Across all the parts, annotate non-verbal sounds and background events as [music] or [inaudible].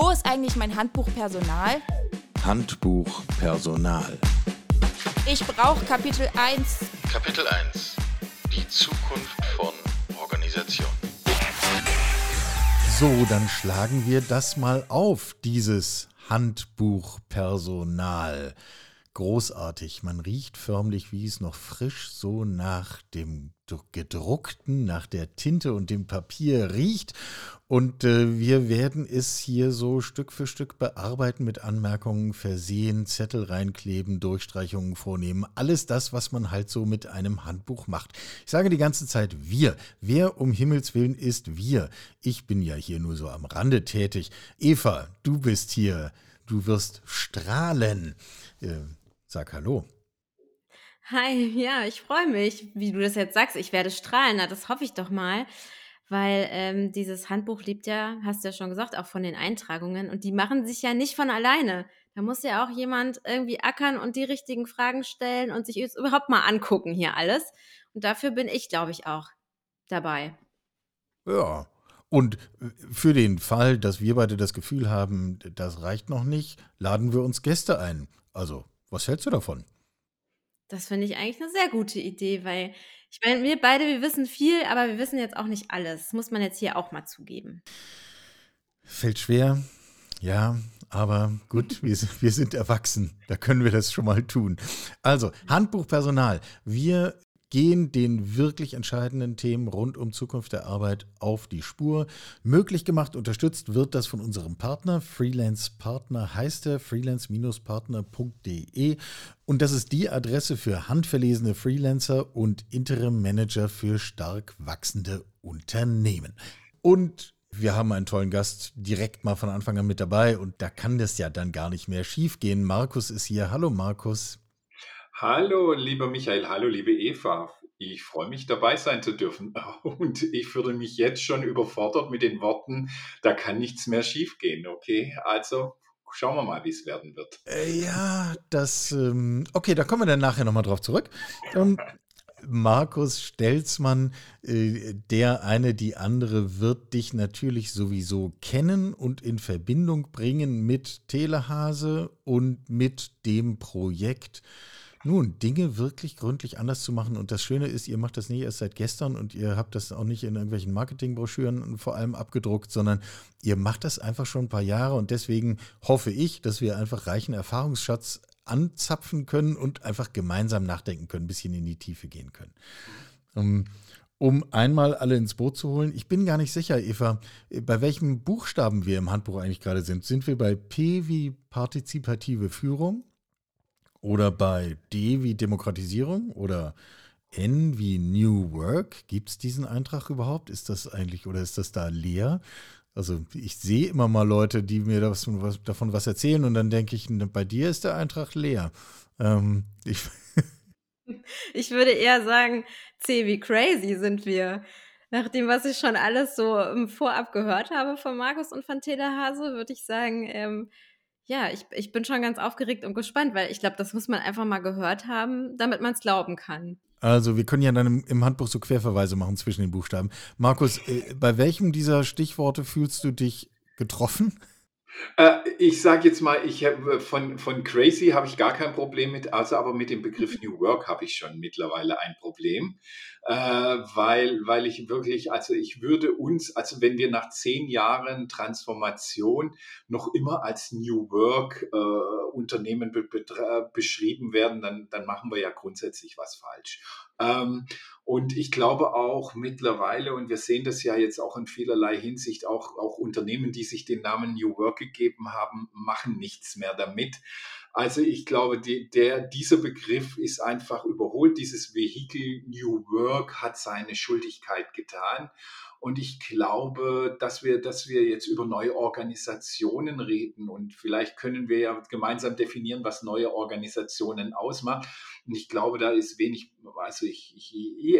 Wo ist eigentlich mein Handbuch Personal? Handbuch Personal. Ich brauche Kapitel 1. Kapitel 1. Die Zukunft von Organisation. So, dann schlagen wir das mal auf, dieses Handbuch Personal. Großartig, man riecht förmlich, wie es noch frisch so nach dem gedruckten, nach der Tinte und dem Papier riecht. Und äh, wir werden es hier so Stück für Stück bearbeiten, mit Anmerkungen versehen, Zettel reinkleben, Durchstreichungen vornehmen. Alles das, was man halt so mit einem Handbuch macht. Ich sage die ganze Zeit wir. Wer um Himmels Willen ist wir? Ich bin ja hier nur so am Rande tätig. Eva, du bist hier. Du wirst strahlen. Äh, sag Hallo. Hi, ja, ich freue mich, wie du das jetzt sagst. Ich werde strahlen, na, das hoffe ich doch mal weil ähm, dieses Handbuch lebt ja, hast du ja schon gesagt, auch von den Eintragungen und die machen sich ja nicht von alleine. Da muss ja auch jemand irgendwie ackern und die richtigen Fragen stellen und sich überhaupt mal angucken hier alles. Und dafür bin ich, glaube ich, auch dabei. Ja. Und äh, für den Fall, dass wir beide das Gefühl haben, das reicht noch nicht, laden wir uns Gäste ein. Also, was hältst du davon? Das finde ich eigentlich eine sehr gute Idee, weil ich meine, wir beide, wir wissen viel, aber wir wissen jetzt auch nicht alles. Das muss man jetzt hier auch mal zugeben. Fällt schwer, ja, aber gut, wir, wir sind erwachsen. Da können wir das schon mal tun. Also, Handbuch Personal. Wir gehen den wirklich entscheidenden Themen rund um Zukunft der Arbeit auf die Spur. Möglich gemacht, unterstützt wird das von unserem Partner. Freelance Partner heißt er, freelance-partner.de. Und das ist die Adresse für handverlesene Freelancer und Interim Manager für stark wachsende Unternehmen. Und wir haben einen tollen Gast direkt mal von Anfang an mit dabei und da kann das ja dann gar nicht mehr schief gehen. Markus ist hier. Hallo Markus. Hallo, lieber Michael, hallo, liebe Eva. Ich freue mich, dabei sein zu dürfen. [laughs] Und ich fühle mich jetzt schon überfordert mit den Worten, da kann nichts mehr schiefgehen, okay? Also schauen wir mal, wie es werden wird. Äh, ja, das, ähm, okay, da kommen wir dann nachher nochmal drauf zurück. Und Markus Stelzmann, äh, der eine, die andere, wird dich natürlich sowieso kennen und in Verbindung bringen mit Telehase und mit dem Projekt nun, Dinge wirklich gründlich anders zu machen. Und das Schöne ist, ihr macht das nicht erst seit gestern und ihr habt das auch nicht in irgendwelchen Marketingbroschüren vor allem abgedruckt, sondern ihr macht das einfach schon ein paar Jahre. Und deswegen hoffe ich, dass wir einfach reichen Erfahrungsschatz anzapfen können und einfach gemeinsam nachdenken können, ein bisschen in die Tiefe gehen können. Um, um einmal alle ins Boot zu holen. Ich bin gar nicht sicher, Eva, bei welchem Buchstaben wir im Handbuch eigentlich gerade sind. Sind wir bei P wie partizipative Führung? Oder bei D wie Demokratisierung oder N wie New Work. Gibt es diesen Eintrag überhaupt? Ist das eigentlich oder ist das da leer? Also ich sehe immer mal Leute, die mir das, was, davon was erzählen und dann denke ich, bei dir ist der Eintrag leer. Ähm, ich, [laughs] ich würde eher sagen, C wie crazy sind wir. Nach dem, was ich schon alles so im Vorab gehört habe von Markus und von Telehase, würde ich sagen, ähm, ja, ich, ich bin schon ganz aufgeregt und gespannt, weil ich glaube, das muss man einfach mal gehört haben, damit man es glauben kann. Also wir können ja dann im, im, Handbuch so Querverweise machen zwischen den Buchstaben. Markus, äh, bei welchem dieser Stichworte fühlst du dich getroffen? Äh, ich sage jetzt mal, ich hab, äh, von, von crazy habe ich gar kein Problem mit, also aber mit dem Begriff. New Work habe ich schon mittlerweile ein Problem, äh, weil, weil ich wirklich, also ich würde uns, also wenn wir nach zehn Jahren Transformation noch immer als New Work äh, Unternehmen be beschrieben werden, dann, dann machen wir ja grundsätzlich was falsch. Ähm, und ich glaube auch mittlerweile, und wir sehen das ja jetzt auch in vielerlei Hinsicht, auch, auch Unternehmen, die sich den Namen New Work gegeben haben, machen nichts mehr damit. Also ich glaube, die, der, dieser Begriff ist einfach überholt. Dieses Vehikel New Work hat seine Schuldigkeit getan. Und ich glaube, dass wir, dass wir jetzt über neue Organisationen reden und vielleicht können wir ja gemeinsam definieren, was neue Organisationen ausmacht. Und ich glaube, da ist wenig, also ich, ich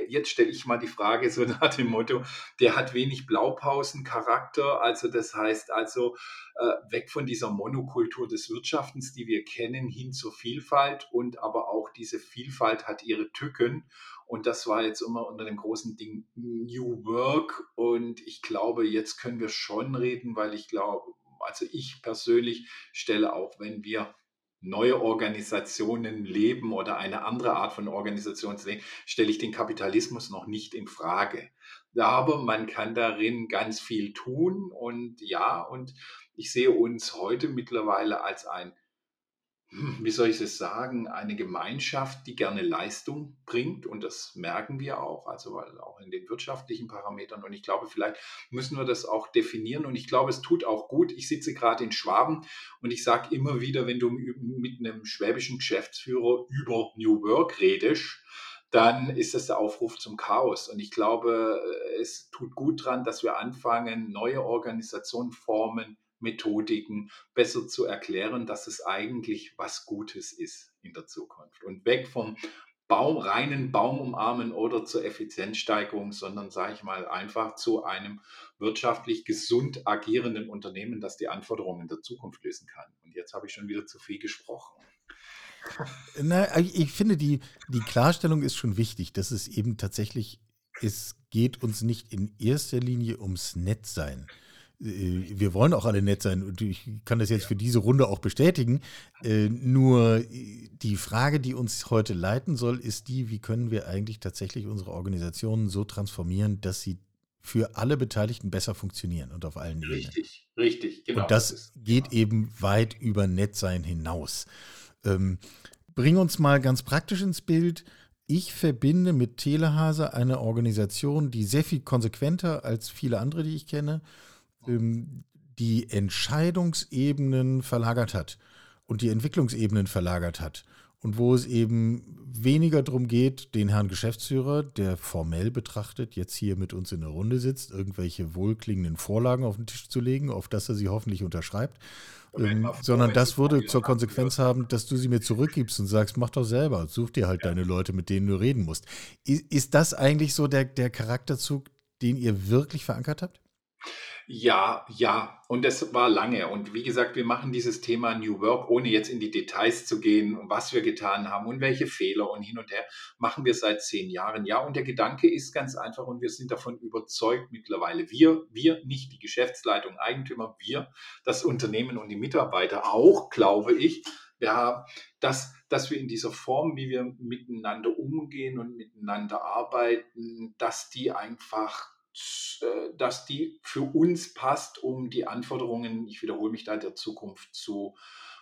jetzt stelle ich mal die Frage so [laughs] nach dem Motto, der hat wenig Blaupausencharakter. Also das heißt also äh, weg von dieser Monokultur des Wirtschaftens, die wir kennen, hin zur Vielfalt und aber auch diese Vielfalt hat ihre Tücken. Und das war jetzt immer unter dem großen Ding New Work. Und ich glaube, jetzt können wir schon reden, weil ich glaube, also ich persönlich stelle auch, wenn wir neue Organisationen leben oder eine andere Art von Organisation sehen, stelle ich den Kapitalismus noch nicht in Frage. Aber man kann darin ganz viel tun und ja, und ich sehe uns heute mittlerweile als ein wie soll ich es sagen, eine Gemeinschaft, die gerne Leistung bringt und das merken wir auch, also auch in den wirtschaftlichen Parametern und ich glaube, vielleicht müssen wir das auch definieren und ich glaube, es tut auch gut. Ich sitze gerade in Schwaben und ich sage immer wieder, wenn du mit einem schwäbischen Geschäftsführer über New Work redest, dann ist das der Aufruf zum Chaos. Und ich glaube, es tut gut dran, dass wir anfangen, neue Organisationen formen, Methodiken besser zu erklären, dass es eigentlich was Gutes ist in der Zukunft. Und weg vom Baum, reinen Baum umarmen oder zur Effizienzsteigerung, sondern sage ich mal einfach zu einem wirtschaftlich gesund agierenden Unternehmen, das die Anforderungen der Zukunft lösen kann. Und jetzt habe ich schon wieder zu viel gesprochen. Na, ich finde, die, die Klarstellung ist schon wichtig, dass es eben tatsächlich, es geht uns nicht in erster Linie ums Nettsein. Äh, wir wollen auch alle nett sein und ich kann das jetzt für diese Runde auch bestätigen. Äh, nur die Frage, die uns heute leiten soll, ist die, wie können wir eigentlich tatsächlich unsere Organisationen so transformieren, dass sie für alle Beteiligten besser funktionieren und auf allen Ebenen. Richtig, richtig, genau. Und das, das geht genau. eben weit über Nettsein hinaus. Ähm, bring uns mal ganz praktisch ins Bild. Ich verbinde mit Telehase eine Organisation, die sehr viel konsequenter als viele andere, die ich kenne, ähm, die Entscheidungsebenen verlagert hat und die Entwicklungsebenen verlagert hat. Und wo es eben weniger darum geht, den Herrn Geschäftsführer, der formell betrachtet jetzt hier mit uns in der Runde sitzt, irgendwelche wohlklingenden Vorlagen auf den Tisch zu legen, auf das er sie hoffentlich unterschreibt, ähm, sondern das würde zur Konsequenz haben, dass du sie mir zurückgibst und sagst, mach doch selber, such dir halt ja. deine Leute, mit denen du reden musst. Ist, ist das eigentlich so der, der Charakterzug, den ihr wirklich verankert habt? Ja, ja, und das war lange. Und wie gesagt, wir machen dieses Thema New Work, ohne jetzt in die Details zu gehen, was wir getan haben und welche Fehler und hin und her, machen wir seit zehn Jahren. Ja, und der Gedanke ist ganz einfach und wir sind davon überzeugt mittlerweile. Wir, wir, nicht die Geschäftsleitung, Eigentümer, wir, das Unternehmen und die Mitarbeiter auch, glaube ich, ja, dass, dass wir in dieser Form, wie wir miteinander umgehen und miteinander arbeiten, dass die einfach dass die für uns passt, um die Anforderungen, ich wiederhole mich da, der Zukunft zu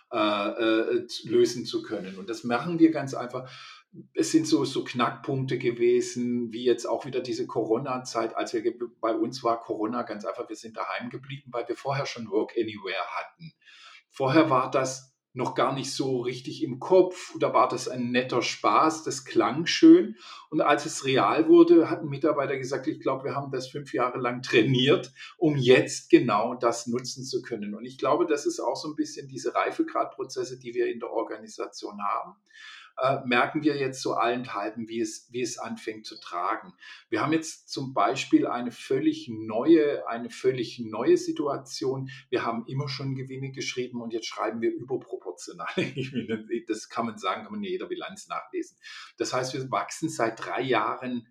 äh, äh, lösen zu können. Und das machen wir ganz einfach. Es sind so, so Knackpunkte gewesen, wie jetzt auch wieder diese Corona-Zeit. Als wir bei uns war Corona ganz einfach, wir sind daheim geblieben, weil wir vorher schon Work Anywhere hatten. Vorher war das noch gar nicht so richtig im Kopf. Da war das ein netter Spaß, das klang schön. Und als es real wurde, hat ein Mitarbeiter gesagt, ich glaube, wir haben das fünf Jahre lang trainiert, um jetzt genau das nutzen zu können. Und ich glaube, das ist auch so ein bisschen diese Reifegradprozesse, die wir in der Organisation haben äh, merken wir jetzt so allenthalben, wie es, wie es anfängt zu tragen. Wir haben jetzt zum Beispiel eine völlig neue, eine völlig neue Situation. Wir haben immer schon Gewinne geschrieben und jetzt schreiben wir überproportional. [laughs] das kann man sagen, kann man in jeder Bilanz nachlesen. Das heißt, wir wachsen seit drei Jahren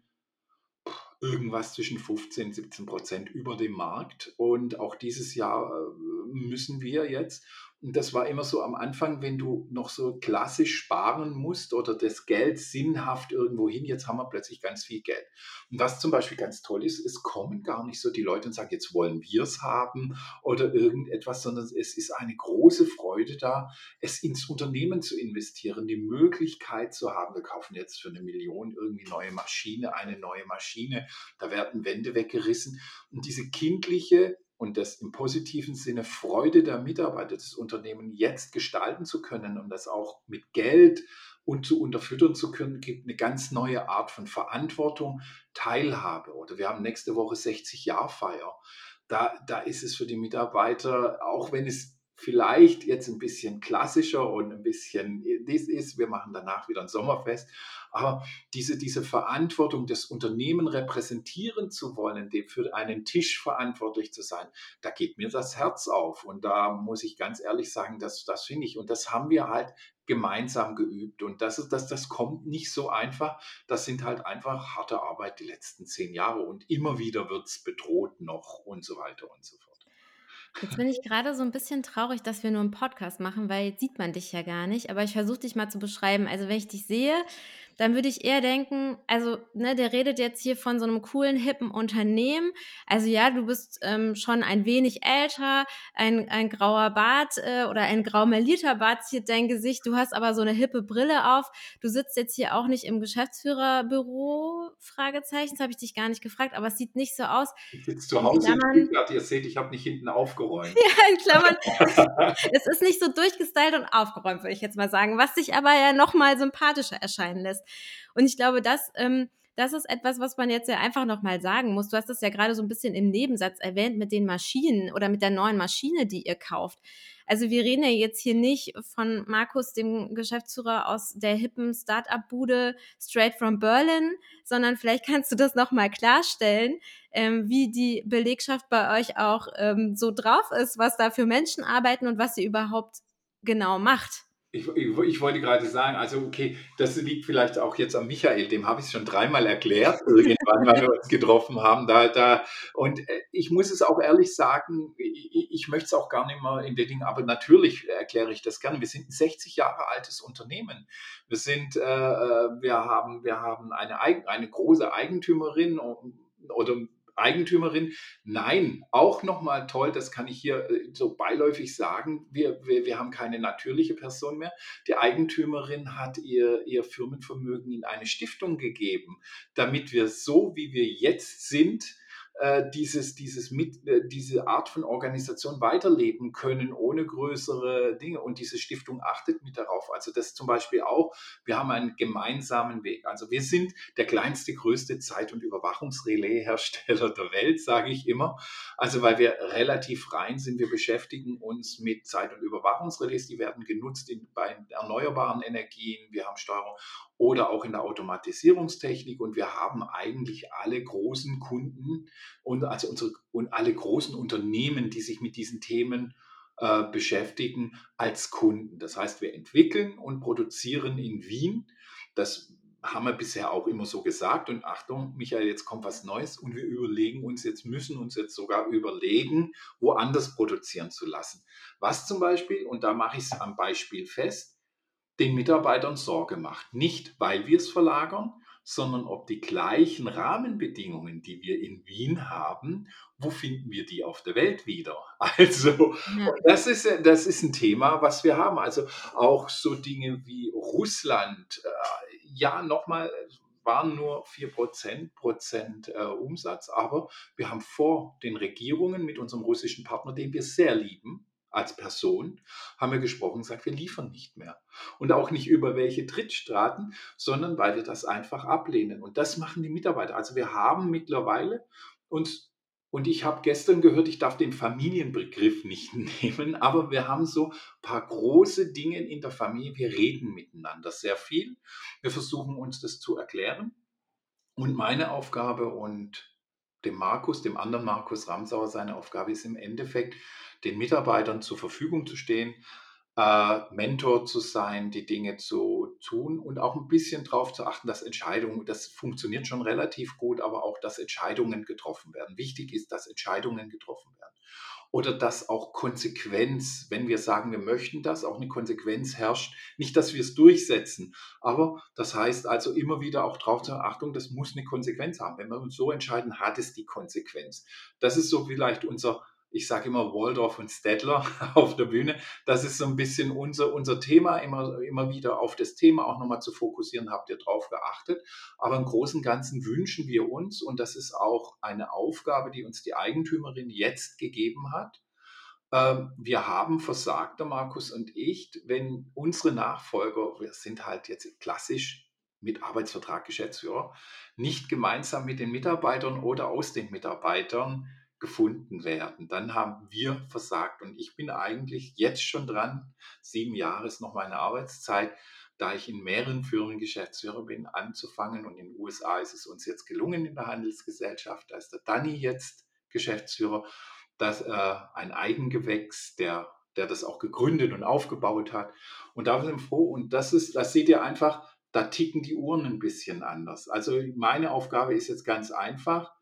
irgendwas zwischen 15 und 17 Prozent über dem Markt. Und auch dieses Jahr äh, müssen wir jetzt und das war immer so am Anfang, wenn du noch so klassisch sparen musst oder das Geld sinnhaft irgendwo hin, jetzt haben wir plötzlich ganz viel Geld. Und was zum Beispiel ganz toll ist, es kommen gar nicht so die Leute und sagen, jetzt wollen wir es haben oder irgendetwas, sondern es ist eine große Freude da, es ins Unternehmen zu investieren, die Möglichkeit zu haben, wir kaufen jetzt für eine Million irgendwie neue Maschine, eine neue Maschine, da werden Wände weggerissen. Und diese kindliche und das im positiven Sinne Freude der Mitarbeiter des Unternehmens jetzt gestalten zu können und das auch mit Geld und zu unterfüttern zu können, gibt eine ganz neue Art von Verantwortung, Teilhabe. Oder wir haben nächste Woche 60 Jahr Feier. Da, da ist es für die Mitarbeiter, auch wenn es vielleicht jetzt ein bisschen klassischer und ein bisschen dies ist. Wir machen danach wieder ein Sommerfest. Aber diese, diese Verantwortung, das Unternehmen repräsentieren zu wollen, für einen Tisch verantwortlich zu sein, da geht mir das Herz auf. Und da muss ich ganz ehrlich sagen, das, das finde ich. Und das haben wir halt gemeinsam geübt. Und das, ist, das, das kommt nicht so einfach. Das sind halt einfach harte Arbeit die letzten zehn Jahre. Und immer wieder wird es bedroht noch und so weiter und so fort. Jetzt bin ich gerade so ein bisschen traurig, dass wir nur einen Podcast machen, weil jetzt sieht man dich ja gar nicht. Aber ich versuche dich mal zu beschreiben. Also wenn ich dich sehe, dann würde ich eher denken, also, ne, der redet jetzt hier von so einem coolen, hippen Unternehmen. Also ja, du bist ähm, schon ein wenig älter, ein, ein grauer Bart äh, oder ein grau melierter Bart ziert dein Gesicht. Du hast aber so eine hippe Brille auf. Du sitzt jetzt hier auch nicht im Geschäftsführerbüro, Fragezeichen. Das habe ich dich gar nicht gefragt, aber es sieht nicht so aus. Ich sitze zu Hause in Stuttgart. Ihr seht, ich habe nicht hinten aufgeräumt. [laughs] Ja, in Klammern. [laughs] es ist nicht so durchgestylt und aufgeräumt, würde ich jetzt mal sagen, was dich aber ja nochmal sympathischer erscheinen lässt. Und ich glaube, das, ähm, das ist etwas, was man jetzt ja einfach nochmal sagen muss. Du hast das ja gerade so ein bisschen im Nebensatz erwähnt mit den Maschinen oder mit der neuen Maschine, die ihr kauft. Also wir reden ja jetzt hier nicht von Markus, dem Geschäftsführer aus der hippen Startup-Bude straight from Berlin, sondern vielleicht kannst du das nochmal klarstellen, ähm, wie die Belegschaft bei euch auch ähm, so drauf ist, was da für Menschen arbeiten und was sie überhaupt genau macht. Ich, ich, ich, wollte gerade sagen, also okay, das liegt vielleicht auch jetzt an Michael, dem habe ich es schon dreimal erklärt, [laughs] irgendwann, weil wir uns getroffen haben. Da, da, und äh, ich muss es auch ehrlich sagen, ich, ich möchte es auch gar nicht mehr in der Dinge, aber natürlich erkläre ich das gerne. Wir sind ein 60 Jahre altes Unternehmen. Wir sind, äh, äh, wir haben, wir haben eine, eine große Eigentümerin oder Eigentümerin. Nein, auch nochmal toll, das kann ich hier äh, so beiläufig sagen, wir, wir, wir haben keine natürliche Person mehr. Die Eigentümerin hat ihr, ihr Firmenvermögen in eine Stiftung gegeben, damit wir so, wie wir jetzt sind, äh, dieses, dieses mit, äh, diese Art von Organisation weiterleben können ohne größere Dinge. Und diese Stiftung achtet mit darauf. Also das zum Beispiel auch, wir haben einen gemeinsamen Weg. Also wir sind der kleinste, größte Zeit- und Überwachungsrelais-Hersteller [laughs] der Welt, sage ich immer. Also weil wir relativ rein sind, wir beschäftigen uns mit Zeit- und Überwachungsrelais, die werden genutzt in, bei erneuerbaren Energien, wir haben Steuerung oder auch in der Automatisierungstechnik. Und wir haben eigentlich alle großen Kunden und also unsere und alle großen Unternehmen, die sich mit diesen Themen äh, beschäftigen, als Kunden. Das heißt, wir entwickeln und produzieren in Wien. Das haben wir bisher auch immer so gesagt. Und Achtung, Michael, jetzt kommt was Neues und wir überlegen uns jetzt, müssen uns jetzt sogar überlegen, woanders produzieren zu lassen. Was zum Beispiel, und da mache ich es am Beispiel fest, den Mitarbeitern Sorge macht. Nicht, weil wir es verlagern, sondern ob die gleichen Rahmenbedingungen, die wir in Wien haben, wo finden wir die auf der Welt wieder? [laughs] Also, das, ist, das ist ein Thema, was wir haben. Also auch so Dinge wie Russland, äh, ja, nochmal, waren nur 4 Prozent, äh, Umsatz, aber wir haben vor den Regierungen mit unserem russischen Partner, den wir sehr lieben, als Person haben wir gesprochen und gesagt, wir liefern nicht mehr. Und auch nicht über welche Drittstaaten, sondern weil wir das einfach ablehnen. Und das machen die Mitarbeiter. Also wir haben mittlerweile uns, und ich habe gestern gehört, ich darf den Familienbegriff nicht [laughs] nehmen, aber wir haben so ein paar große Dinge in der Familie. Wir reden miteinander sehr viel. Wir versuchen uns das zu erklären. Und meine Aufgabe und dem Markus, dem anderen Markus Ramsauer, seine Aufgabe ist im Endeffekt, den Mitarbeitern zur Verfügung zu stehen, äh, Mentor zu sein, die Dinge zu tun und auch ein bisschen darauf zu achten, dass Entscheidungen, das funktioniert schon relativ gut, aber auch, dass Entscheidungen getroffen werden. Wichtig ist, dass Entscheidungen getroffen werden. Oder dass auch Konsequenz, wenn wir sagen, wir möchten das, auch eine Konsequenz herrscht. Nicht, dass wir es durchsetzen, aber das heißt also immer wieder auch darauf zu Achtung, das muss eine Konsequenz haben. Wenn wir uns so entscheiden, hat es die Konsequenz. Das ist so vielleicht unser ich sage immer Waldorf und Stedler [laughs] auf der Bühne. Das ist so ein bisschen unser, unser Thema, immer, immer wieder auf das Thema auch nochmal zu fokussieren, habt ihr drauf geachtet. Aber im Großen und Ganzen wünschen wir uns, und das ist auch eine Aufgabe, die uns die Eigentümerin jetzt gegeben hat, ähm, wir haben versagt, der Markus und ich, wenn unsere Nachfolger, wir sind halt jetzt klassisch mit Arbeitsvertrag Geschäftsführer, nicht gemeinsam mit den Mitarbeitern oder aus den Mitarbeitern gefunden werden. Dann haben wir versagt. Und ich bin eigentlich jetzt schon dran, sieben Jahre ist noch meine Arbeitszeit, da ich in mehreren Firmen Geschäftsführer bin, anzufangen. Und in den USA ist es uns jetzt gelungen in der Handelsgesellschaft. Da ist der Danny jetzt Geschäftsführer. Das äh, ein Eigengewächs, der, der das auch gegründet und aufgebaut hat. Und da sind wir froh. Und das ist, das seht ihr einfach, da ticken die Uhren ein bisschen anders. Also meine Aufgabe ist jetzt ganz einfach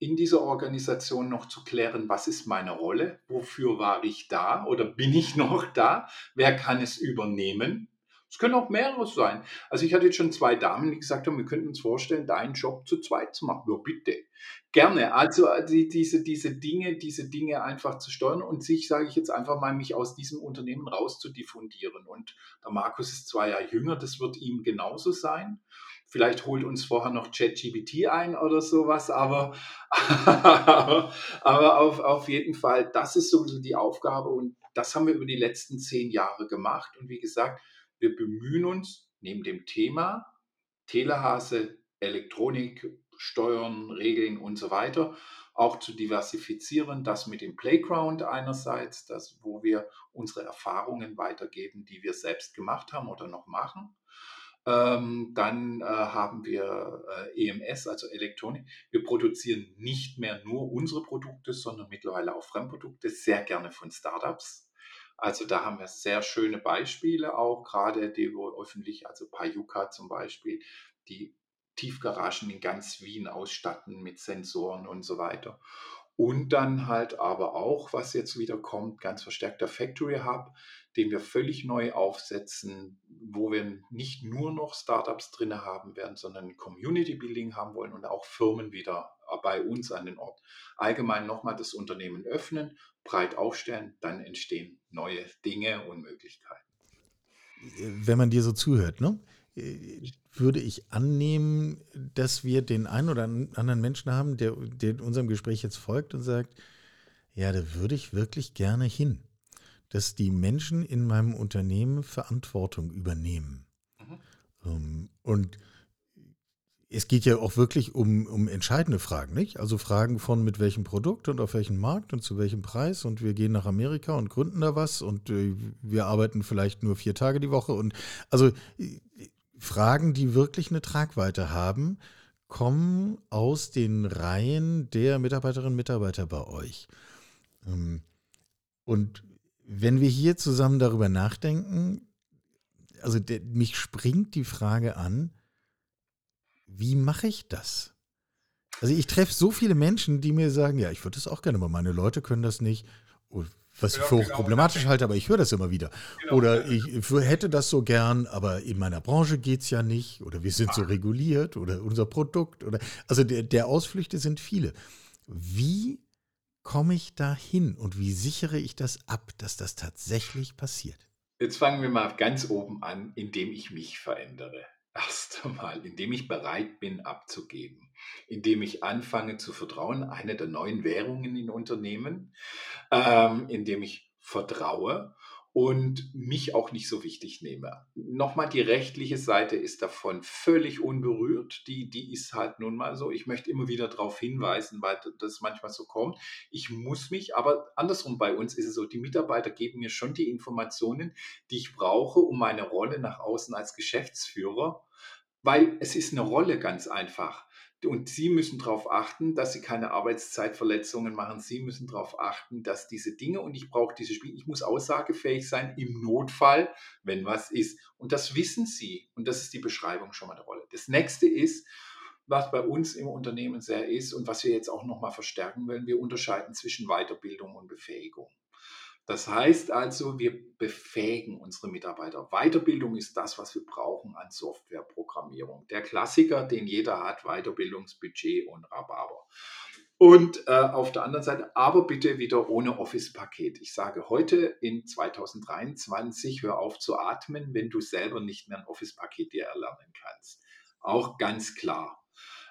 in dieser Organisation noch zu klären, was ist meine Rolle, wofür war ich da oder bin ich noch da, wer kann es übernehmen. Es können auch mehrere sein. Also ich hatte jetzt schon zwei Damen, die gesagt haben, wir könnten uns vorstellen, deinen Job zu zweit zu machen. Ja, bitte. Gerne. Also äh, die, diese, diese Dinge, diese Dinge einfach zu steuern und sich, sage ich jetzt einfach mal, mich aus diesem Unternehmen rauszudiffundieren. Und der Markus ist zwei Jahre jünger, das wird ihm genauso sein. Vielleicht holt uns vorher noch ChatGPT ein oder sowas, aber, [laughs] aber auf, auf jeden Fall, das ist so die Aufgabe und das haben wir über die letzten zehn Jahre gemacht. Und wie gesagt, wir bemühen uns neben dem Thema Telehase, Elektronik, Steuern, Regeln und so weiter, auch zu diversifizieren, das mit dem Playground einerseits, das, wo wir unsere Erfahrungen weitergeben, die wir selbst gemacht haben oder noch machen. Ähm, dann äh, haben wir äh, EMS, also Elektronik. Wir produzieren nicht mehr nur unsere Produkte, sondern mittlerweile auch Fremdprodukte, sehr gerne von Startups. Also da haben wir sehr schöne Beispiele auch, gerade die öffentlich, also Payuka zum Beispiel, die Tiefgaragen in ganz Wien ausstatten mit Sensoren und so weiter. Und dann halt aber auch, was jetzt wieder kommt, ganz verstärkter Factory Hub, den wir völlig neu aufsetzen, wo wir nicht nur noch Startups drin haben werden, sondern Community Building haben wollen und auch Firmen wieder bei uns an den Ort. Allgemein nochmal das Unternehmen öffnen, breit aufstellen, dann entstehen neue Dinge und Möglichkeiten. Wenn man dir so zuhört, ne? würde ich annehmen, dass wir den einen oder anderen Menschen haben, der, der unserem Gespräch jetzt folgt und sagt, ja, da würde ich wirklich gerne hin, dass die Menschen in meinem Unternehmen Verantwortung übernehmen. Mhm. Ähm, und es geht ja auch wirklich um, um entscheidende Fragen, nicht? Also Fragen von mit welchem Produkt und auf welchem Markt und zu welchem Preis und wir gehen nach Amerika und gründen da was und äh, wir arbeiten vielleicht nur vier Tage die Woche und also äh, Fragen, die wirklich eine Tragweite haben, kommen aus den Reihen der Mitarbeiterinnen und Mitarbeiter bei euch. Ähm, und wenn wir hier zusammen darüber nachdenken, also der, mich springt die Frage an, wie mache ich das? Also ich treffe so viele Menschen, die mir sagen, ja, ich würde das auch gerne, aber meine Leute können das nicht. Was ich für genau. problematisch halte, aber ich höre das immer wieder. Genau. Oder ich hätte das so gern, aber in meiner Branche geht es ja nicht. Oder wir sind so reguliert oder unser Produkt. Oder also der, der Ausflüchte sind viele. Wie komme ich da hin und wie sichere ich das ab, dass das tatsächlich passiert? Jetzt fangen wir mal ganz oben an, indem ich mich verändere. Erst einmal, indem ich bereit bin abzugeben, indem ich anfange zu vertrauen, eine der neuen Währungen in Unternehmen, ähm, indem ich vertraue und mich auch nicht so wichtig nehme. Nochmal, die rechtliche Seite ist davon völlig unberührt. Die, die ist halt nun mal so. Ich möchte immer wieder darauf hinweisen, weil das manchmal so kommt. Ich muss mich, aber andersrum bei uns ist es so, die Mitarbeiter geben mir schon die Informationen, die ich brauche, um meine Rolle nach außen als Geschäftsführer, weil es ist eine Rolle ganz einfach. Und Sie müssen darauf achten, dass Sie keine Arbeitszeitverletzungen machen. Sie müssen darauf achten, dass diese Dinge, und ich brauche diese Spiele, ich muss aussagefähig sein im Notfall, wenn was ist. Und das wissen Sie. Und das ist die Beschreibung schon mal der Rolle. Das nächste ist, was bei uns im Unternehmen sehr ist und was wir jetzt auch nochmal verstärken wollen, wir unterscheiden zwischen Weiterbildung und Befähigung. Das heißt also, wir befähigen unsere Mitarbeiter. Weiterbildung ist das, was wir brauchen an Softwareprogrammierung. Der Klassiker, den jeder hat, Weiterbildungsbudget und Rhabarber. Und äh, auf der anderen Seite, aber bitte wieder ohne Office-Paket. Ich sage heute in 2023, hör auf zu atmen, wenn du selber nicht mehr ein Office-Paket dir erlernen kannst. Auch ganz klar.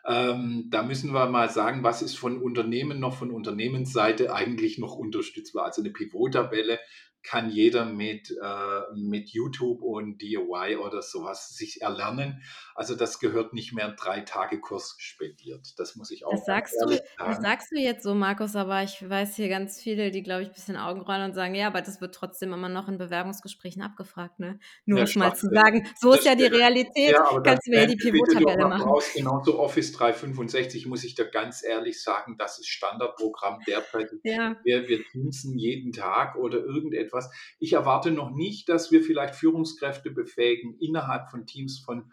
Ähm, da müssen wir mal sagen, was ist von Unternehmen noch von Unternehmensseite eigentlich noch unterstützbar. Also eine Pivot-Tabelle kann jeder mit, äh, mit YouTube und DIY oder sowas sich erlernen. Also das gehört nicht mehr drei Tage Kurs spendiert. Das muss ich auch das sagst du, sagen. Das sagst du jetzt so, Markus, aber ich weiß hier ganz viele, die, glaube ich, ein bisschen Augen rollen und sagen, ja, aber das wird trotzdem immer noch in Bewerbungsgesprächen abgefragt. Ne? Nur um mal zu sagen, so ist ja die Realität. Ja, Kannst du mir die Pivot-Tabelle machen. Raus. Genauso Office 365 muss ich dir ganz ehrlich sagen, das ist Standardprogramm derzeit. Ja. Wir, wir jeden Tag oder irgendetwas etwas. Ich erwarte noch nicht, dass wir vielleicht Führungskräfte befähigen, innerhalb von Teams von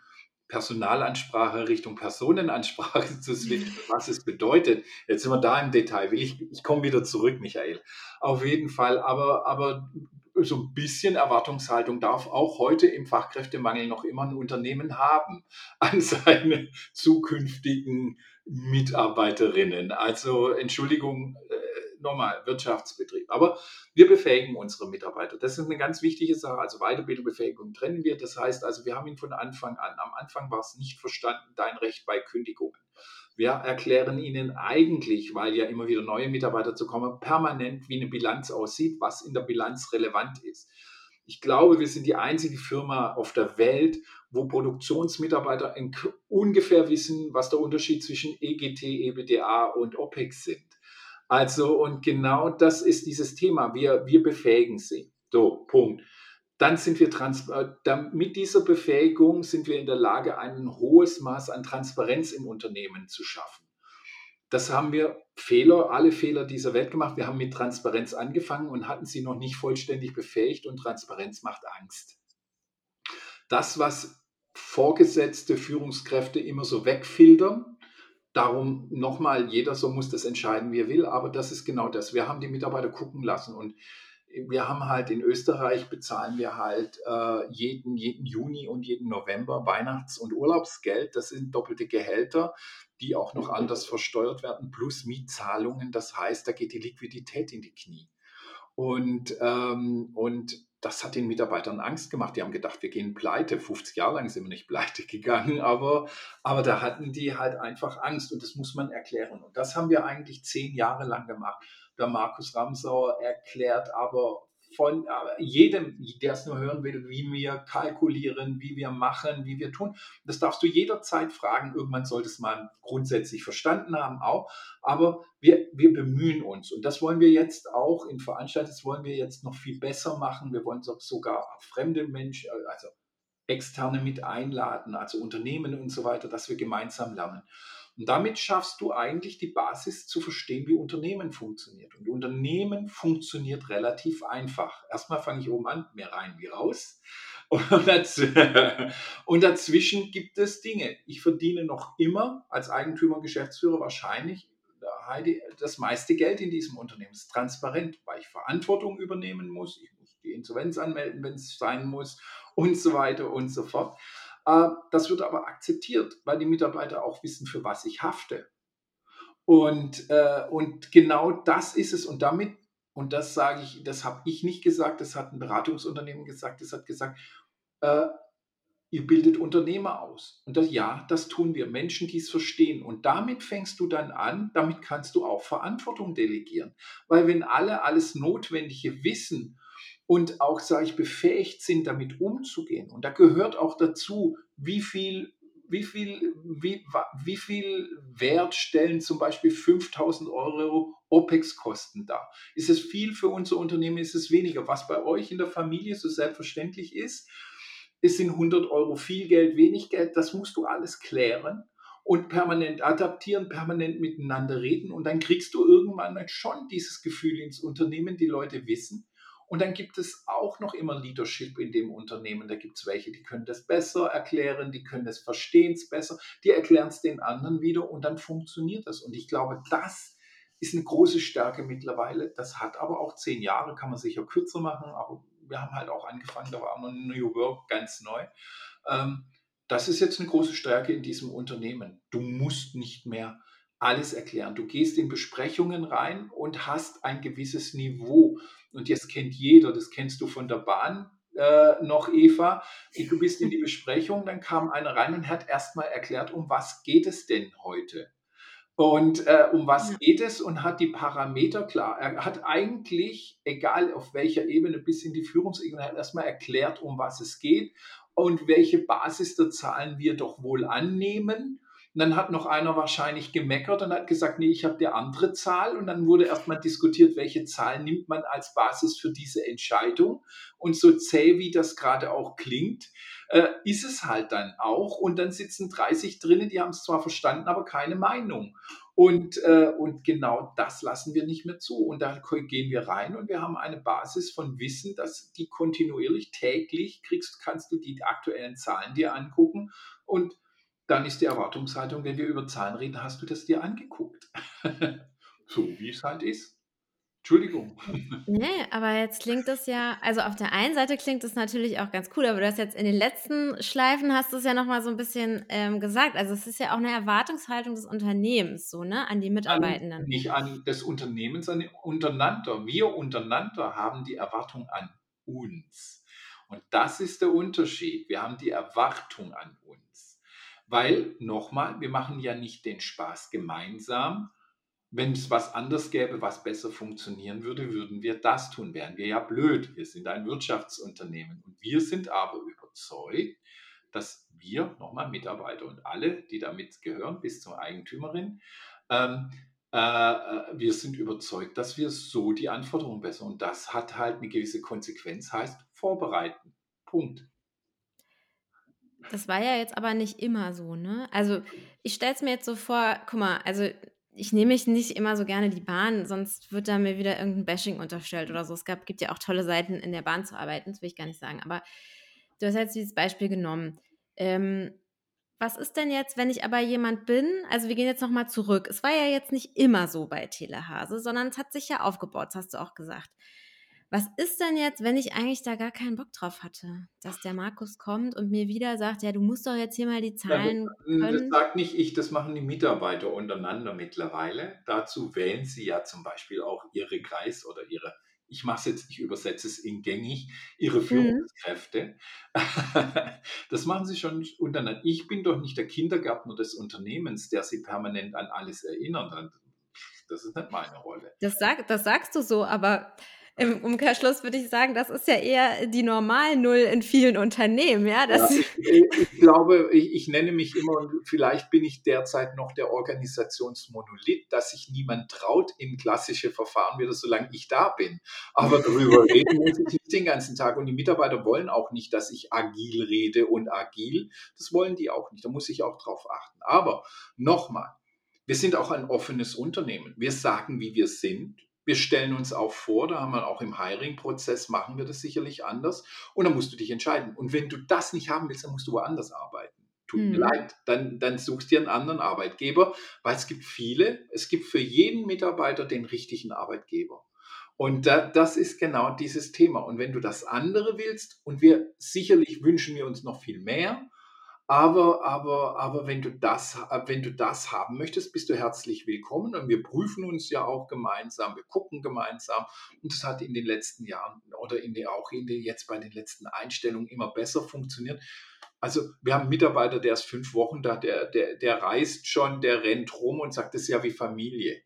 Personalansprache Richtung Personenansprache [laughs] zu switchen, [laughs] was es bedeutet. Jetzt sind wir da im Detail. Ich, ich komme wieder zurück, Michael. Auf jeden Fall, aber, aber so ein bisschen Erwartungshaltung darf auch heute im Fachkräftemangel noch immer ein Unternehmen haben [laughs] an seine zukünftigen Mitarbeiterinnen. Also Entschuldigung, nochmal Wirtschaftsbetrieb. Aber wir befähigen unsere Mitarbeiter. Das ist eine ganz wichtige Sache. Also Weiterbildung, Befähigung trennen wir. Das heißt also, wir haben ihn von Anfang an. Am Anfang war es nicht verstanden, dein Recht bei Kündigungen. Wir erklären Ihnen eigentlich, weil ja immer wieder neue Mitarbeiter zu kommen, permanent, wie eine Bilanz aussieht, was in der Bilanz relevant ist. Ich glaube, wir sind die einzige Firma auf der Welt, wo Produktionsmitarbeiter ungefähr wissen, was der Unterschied zwischen EGT, EBDA und OPEX sind. Also, und genau das ist dieses Thema. Wir, wir befähigen sie. So, Punkt. Dann sind wir trans äh, mit dieser Befähigung sind wir in der Lage, ein hohes Maß an Transparenz im Unternehmen zu schaffen. Das haben wir Fehler, alle Fehler dieser Welt gemacht. Wir haben mit Transparenz angefangen und hatten sie noch nicht vollständig befähigt und Transparenz macht Angst. Das, was vorgesetzte Führungskräfte immer so wegfiltern, Darum nochmal, jeder so muss das entscheiden, wie er will, aber das ist genau das. Wir haben die Mitarbeiter gucken lassen und wir haben halt in Österreich bezahlen wir halt äh, jeden, jeden Juni und jeden November Weihnachts- und Urlaubsgeld. Das sind doppelte Gehälter, die auch noch anders versteuert werden, plus Mietzahlungen. Das heißt, da geht die Liquidität in die Knie. Und, ähm, und das hat den Mitarbeitern Angst gemacht. Die haben gedacht, wir gehen pleite. 50 Jahre lang sind wir nicht pleite gegangen, aber, aber da hatten die halt einfach Angst und das muss man erklären. Und das haben wir eigentlich zehn Jahre lang gemacht. Der Markus Ramsauer erklärt aber von jedem, der es nur hören will, wie wir kalkulieren, wie wir machen, wie wir tun. Das darfst du jederzeit fragen. Irgendwann sollte es man grundsätzlich verstanden haben auch. Aber wir, wir bemühen uns. Und das wollen wir jetzt auch in Veranstaltungen, das wollen wir jetzt noch viel besser machen. Wir wollen sogar fremde Menschen, also externe mit einladen, also Unternehmen und so weiter, dass wir gemeinsam lernen. Und damit schaffst du eigentlich die Basis zu verstehen, wie Unternehmen funktioniert. Und Unternehmen funktioniert relativ einfach. Erstmal fange ich oben an, mehr rein wie raus. [laughs] [laughs] Und dazwischen gibt es Dinge. Ich verdiene noch immer als Eigentümer und Geschäftsführer wahrscheinlich Heidi, das meiste Geld in diesem Unternehmen. Es ist transparent, weil ich Verantwortung übernehmen muss. Ich muss die Insolvenz anmelden, wenn es sein muss und so weiter und so fort. Äh, das wird aber akzeptiert, weil die Mitarbeiter auch wissen, für was ich hafte. Und, äh, und genau das ist es. Und damit, und das sage ich, das habe ich nicht gesagt, das hat ein Beratungsunternehmen gesagt, das hat gesagt, äh, ihr bildet Unternehmer aus. Und das, ja, das tun wir, Menschen, die es verstehen. Und damit fängst du dann an, damit kannst du auch Verantwortung delegieren. Weil wenn alle alles Notwendige wissen und auch, sage ich, befähigt sind, damit umzugehen. Und da gehört auch dazu, wie viel, wie viel, wie, wie viel Wert stellen zum Beispiel 5000 Euro OPEX-Kosten dar? Ist es viel für unser Unternehmen? Ist es weniger? Was bei euch in der Familie so selbstverständlich ist, ist in 100 Euro viel Geld, wenig Geld, das musst du alles klären und permanent adaptieren, permanent miteinander reden und dann kriegst du irgendwann schon dieses Gefühl ins Unternehmen, die Leute wissen, und dann gibt es auch noch immer Leadership in dem Unternehmen. Da gibt es welche, die können das besser erklären, die können es verstehen es besser, die erklären es den anderen wieder und dann funktioniert das. Und ich glaube, das ist eine große Stärke mittlerweile. Das hat aber auch zehn Jahre, kann man sicher kürzer machen, aber wir haben halt auch angefangen, da war noch New Work ganz neu. Ähm, das ist jetzt eine große Stärke in diesem Unternehmen. Du musst nicht mehr alles erklären. Du gehst in Besprechungen rein und hast ein gewisses Niveau. Und das kennt jeder, das kennst du von der Bahn äh, noch, Eva. Du bist in die [laughs] Besprechung, dann kam einer rein und hat erstmal erklärt, um was geht es denn heute? Und äh, um was geht es und hat die Parameter klar. Er hat eigentlich, egal auf welcher Ebene, bis in die Führungsebene, hat erstmal erklärt, um was es geht und welche Basis der Zahlen wir doch wohl annehmen und dann hat noch einer wahrscheinlich gemeckert und hat gesagt, nee, ich habe die andere Zahl. Und dann wurde erstmal diskutiert, welche Zahl nimmt man als Basis für diese Entscheidung. Und so zäh, wie das gerade auch klingt, äh, ist es halt dann auch. Und dann sitzen 30 drinnen, die haben es zwar verstanden, aber keine Meinung. Und, äh, und genau das lassen wir nicht mehr zu. Und da gehen wir rein und wir haben eine Basis von Wissen, dass die kontinuierlich, täglich kriegst, kannst du die aktuellen Zahlen dir angucken. Und dann ist die Erwartungshaltung, wenn wir über Zahlen reden, hast du das dir angeguckt. [laughs] so wie es halt ist. Entschuldigung. [laughs] Nee, aber jetzt klingt das ja, also auf der einen Seite klingt das natürlich auch ganz cool, aber du hast jetzt in den letzten Schleifen hast du es ja nochmal so ein bisschen ähm, gesagt. Also es ist ja auch eine Erwartungshaltung des Unternehmens, so, ne, an die Mitarbeitenden. An, nicht an des Unternehmens, sondern untereinander. Wir untereinander haben die Erwartung an uns. Und das ist der Unterschied. Wir haben die Erwartung an uns. Weil, nochmal, wir machen ja nicht den Spaß gemeinsam, wenn es was anders gäbe, was besser funktionieren würde, würden wir das tun. Wären wir ja blöd. Wir sind ein Wirtschaftsunternehmen. Und wir sind aber überzeugt, dass wir, nochmal Mitarbeiter und alle, die damit gehören, bis zur Eigentümerin, ähm, äh, äh, wir sind überzeugt, dass wir so die Anforderungen besser. Und das hat halt eine gewisse Konsequenz, heißt vorbereiten. Punkt. Das war ja jetzt aber nicht immer so, ne? Also ich stelle es mir jetzt so vor, guck mal, also ich nehme mich nicht immer so gerne die Bahn, sonst wird da mir wieder irgendein Bashing unterstellt oder so. Es gab, gibt ja auch tolle Seiten, in der Bahn zu arbeiten, das will ich gar nicht sagen. Aber du hast jetzt dieses Beispiel genommen. Ähm, was ist denn jetzt, wenn ich aber jemand bin? Also wir gehen jetzt nochmal zurück. Es war ja jetzt nicht immer so bei Telehase, sondern es hat sich ja aufgebaut, das hast du auch gesagt. Was ist denn jetzt, wenn ich eigentlich da gar keinen Bock drauf hatte, dass der Markus kommt und mir wieder sagt, ja, du musst doch jetzt hier mal die Zahlen ja, das, das sagt nicht ich, das machen die Mitarbeiter untereinander mittlerweile. Dazu wählen sie ja zum Beispiel auch ihre Kreis oder ihre, ich mache es jetzt, ich übersetze es in gängig, ihre mhm. Führungskräfte. Mhm. [laughs] das machen sie schon untereinander. Ich bin doch nicht der Kindergärtner des Unternehmens, der sie permanent an alles erinnert. Das ist nicht meine Rolle. Das, sag, das sagst du so, aber im Umkehrschluss würde ich sagen, das ist ja eher die Normal-Null in vielen Unternehmen. Ja, ja [laughs] ich, ich, glaube, ich, ich, nenne mich immer, vielleicht bin ich derzeit noch der Organisationsmonolith, dass sich niemand traut in klassische Verfahren wieder, solange ich da bin. Aber darüber [laughs] reden muss ich nicht den ganzen Tag. Und die Mitarbeiter wollen auch nicht, dass ich agil rede und agil. Das wollen die auch nicht. Da muss ich auch drauf achten. Aber nochmal, wir sind auch ein offenes Unternehmen. Wir sagen, wie wir sind. Wir stellen uns auch vor, da haben wir auch im Hiring-Prozess, machen wir das sicherlich anders. Und dann musst du dich entscheiden. Und wenn du das nicht haben willst, dann musst du woanders arbeiten. Tut mhm. mir leid, dann, dann suchst dir einen anderen Arbeitgeber, weil es gibt viele, es gibt für jeden Mitarbeiter den richtigen Arbeitgeber. Und da, das ist genau dieses Thema. Und wenn du das andere willst, und wir sicherlich wünschen wir uns noch viel mehr, aber, aber, aber wenn du das, wenn du das haben möchtest, bist du herzlich willkommen. Und wir prüfen uns ja auch gemeinsam, wir gucken gemeinsam. Und das hat in den letzten Jahren oder in den, auch in den, jetzt bei den letzten Einstellungen immer besser funktioniert. Also wir haben einen Mitarbeiter, der ist fünf Wochen da, der, der, der reist schon, der rennt rum und sagt, das ist ja wie Familie.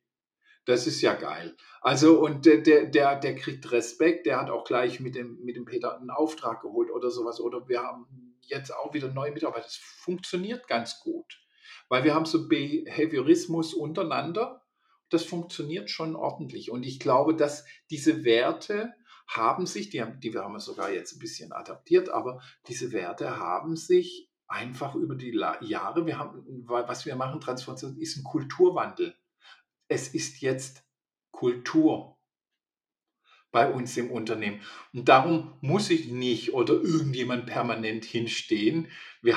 Das ist ja geil. Also, und der, der, der, der kriegt Respekt, der hat auch gleich mit dem, mit dem Peter einen Auftrag geholt oder sowas. Oder wir haben jetzt auch wieder neue Mitarbeiter. Es funktioniert ganz gut, weil wir haben so Behaviorismus untereinander. Das funktioniert schon ordentlich. Und ich glaube, dass diese Werte haben sich, die, haben, die haben wir sogar jetzt ein bisschen adaptiert, aber diese Werte haben sich einfach über die Jahre, wir haben, was wir machen, Transformation ist ein Kulturwandel. Es ist jetzt Kultur bei uns im Unternehmen. Und darum muss ich nicht oder irgendjemand permanent hinstehen [laughs]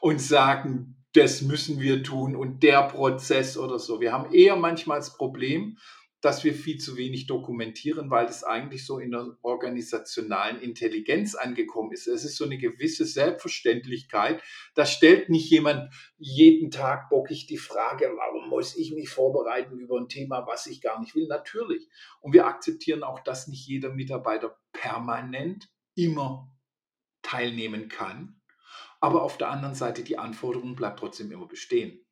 und sagen, das müssen wir tun und der Prozess oder so. Wir haben eher manchmal das Problem, dass wir viel zu wenig dokumentieren, weil es eigentlich so in der organisationalen Intelligenz angekommen ist. Es ist so eine gewisse Selbstverständlichkeit. Da stellt nicht jemand jeden Tag bockig die Frage, warum muss ich mich vorbereiten über ein Thema, was ich gar nicht will? Natürlich. Und wir akzeptieren auch, dass nicht jeder Mitarbeiter permanent immer teilnehmen kann. Aber auf der anderen Seite, die Anforderung bleibt trotzdem immer bestehen.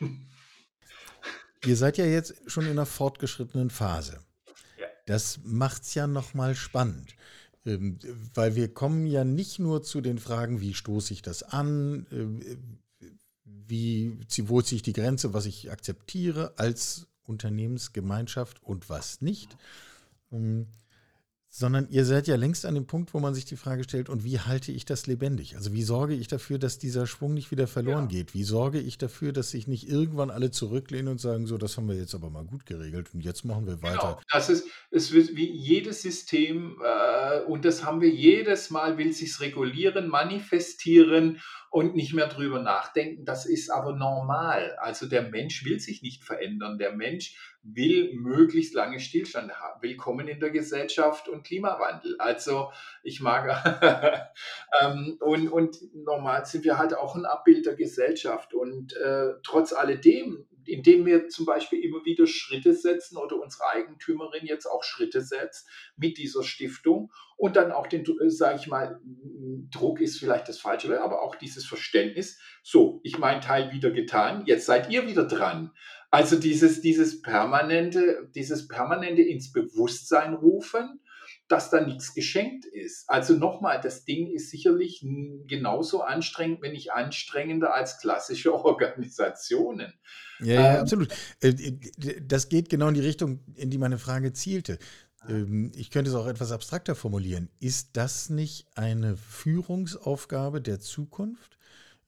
[laughs] Ihr seid ja jetzt schon in einer fortgeschrittenen Phase. Das macht es ja nochmal spannend. Ähm, weil wir kommen ja nicht nur zu den Fragen, wie stoße ich das an, äh, wie, wo ziehe ich die Grenze, was ich akzeptiere als Unternehmensgemeinschaft und was nicht, ähm, sondern ihr seid ja längst an dem Punkt, wo man sich die Frage stellt, und wie halte ich das lebendig? Also wie sorge ich dafür, dass dieser Schwung nicht wieder verloren ja. geht? Wie sorge ich dafür, dass sich nicht irgendwann alle zurücklehnen und sagen, so, das haben wir jetzt aber mal gut geregelt und jetzt machen wir weiter? Genau. Das ist, es wird wie jedes System, äh, und das haben wir jedes Mal, will sich regulieren, manifestieren und nicht mehr drüber nachdenken. Das ist aber normal. Also der Mensch will sich nicht verändern. Der Mensch will möglichst lange Stillstand haben. Willkommen in der Gesellschaft und Klimawandel. Also ich mag [laughs] ähm, und, und normal sind wir halt auch ein Abbild der Gesellschaft. Und äh, trotz alledem indem wir zum Beispiel immer wieder Schritte setzen oder unsere Eigentümerin jetzt auch Schritte setzt mit dieser Stiftung und dann auch den, äh, sage ich mal, Druck ist vielleicht das falsche, aber auch dieses Verständnis, so, ich mein Teil wieder getan, jetzt seid ihr wieder dran. Also dieses, dieses permanente, dieses permanente ins Bewusstsein rufen, dass da nichts geschenkt ist. Also nochmal, das Ding ist sicherlich genauso anstrengend, wenn nicht anstrengender als klassische [laughs] Organisationen. Ja, ja, ähm, absolut. Äh, das geht genau in die Richtung, in die meine Frage zielte. Ähm, ich könnte es auch etwas abstrakter formulieren. Ist das nicht eine Führungsaufgabe der Zukunft,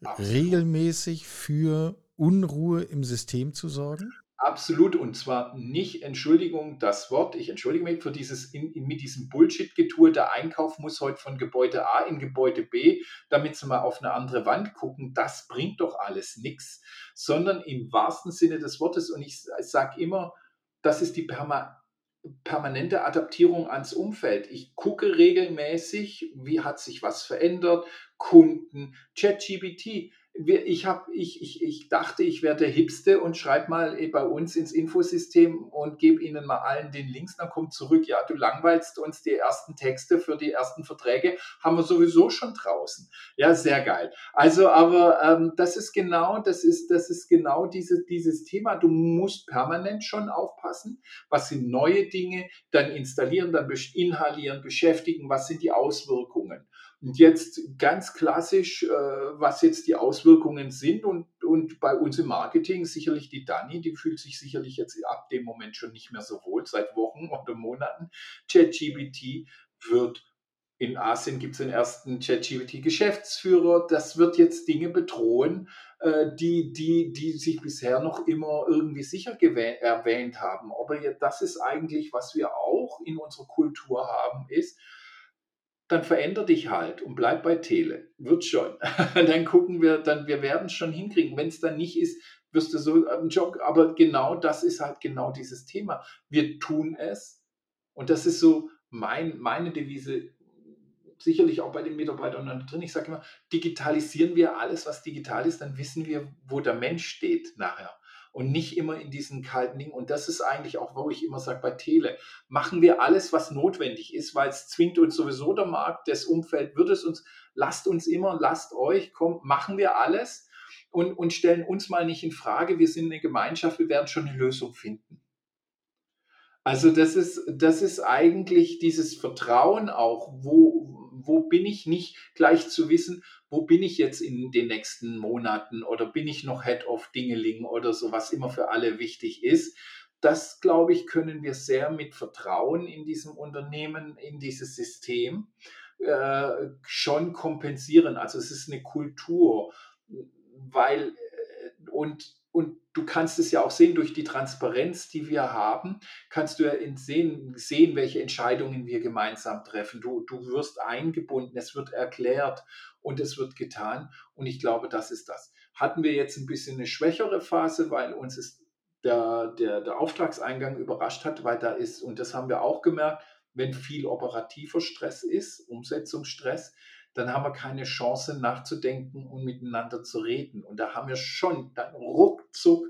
absolut. regelmäßig für Unruhe im System zu sorgen? Absolut, und zwar nicht, Entschuldigung, das Wort, ich entschuldige mich für dieses, in, in, mit diesem Bullshit-Getue, der Einkauf muss heute von Gebäude A in Gebäude B, damit sie mal auf eine andere Wand gucken, das bringt doch alles nichts, sondern im wahrsten Sinne des Wortes, und ich, ich sage immer, das ist die Perma permanente Adaptierung ans Umfeld. Ich gucke regelmäßig, wie hat sich was verändert, Kunden, ChatGPT ich, hab, ich, ich, ich dachte, ich wäre der Hipste und schreibe mal eh bei uns ins Infosystem und gebe Ihnen mal allen den Links. Dann kommt zurück, ja, du langweilst uns die ersten Texte für die ersten Verträge, haben wir sowieso schon draußen. Ja, sehr geil. Also, aber ähm, das ist genau, das ist, das ist genau diese, dieses Thema. Du musst permanent schon aufpassen. Was sind neue Dinge? Dann installieren, dann inhalieren, beschäftigen. Was sind die Auswirkungen? Und jetzt ganz klassisch, äh, was jetzt die Auswirkungen sind und, und bei uns im Marketing sicherlich die Dani, die fühlt sich sicherlich jetzt ab dem Moment schon nicht mehr so wohl, seit Wochen oder Monaten. ChatGPT wird in Asien gibt es den ersten ChatGPT-Geschäftsführer. Das wird jetzt Dinge bedrohen, äh, die, die, die sich bisher noch immer irgendwie sicher erwähnt haben. Aber das ist eigentlich, was wir auch in unserer Kultur haben, ist, dann veränder dich halt und bleib bei Tele. Wird schon. [laughs] dann gucken wir, dann wir werden es schon hinkriegen. Wenn es dann nicht ist, wirst du so einen Job. Aber genau das ist halt genau dieses Thema. Wir tun es. Und das ist so mein, meine Devise, sicherlich auch bei den Mitarbeitern drin. Ich sage immer, digitalisieren wir alles, was digital ist, dann wissen wir, wo der Mensch steht nachher und nicht immer in diesen kalten Dingen. Und das ist eigentlich auch, wo ich immer sage, bei Tele, machen wir alles, was notwendig ist, weil es zwingt uns sowieso der Markt, das Umfeld wird es uns, lasst uns immer, lasst euch, komm, machen wir alles und, und stellen uns mal nicht in Frage, wir sind eine Gemeinschaft, wir werden schon eine Lösung finden. Also das ist, das ist eigentlich dieses Vertrauen auch, wo, wo bin ich nicht gleich zu wissen, wo bin ich jetzt in den nächsten Monaten oder bin ich noch Head of Dingeling oder so, was immer für alle wichtig ist. Das, glaube ich, können wir sehr mit Vertrauen in diesem Unternehmen, in dieses System äh, schon kompensieren. Also es ist eine Kultur, weil äh, und und du kannst es ja auch sehen durch die Transparenz, die wir haben, kannst du ja sehen, sehen welche Entscheidungen wir gemeinsam treffen. Du, du wirst eingebunden, es wird erklärt und es wird getan. Und ich glaube, das ist das. Hatten wir jetzt ein bisschen eine schwächere Phase, weil uns ist der, der, der Auftragseingang überrascht hat, weil da ist, und das haben wir auch gemerkt, wenn viel operativer Stress ist, Umsetzungsstress, dann haben wir keine Chance nachzudenken und miteinander zu reden. Und da haben wir schon dann ruckzuck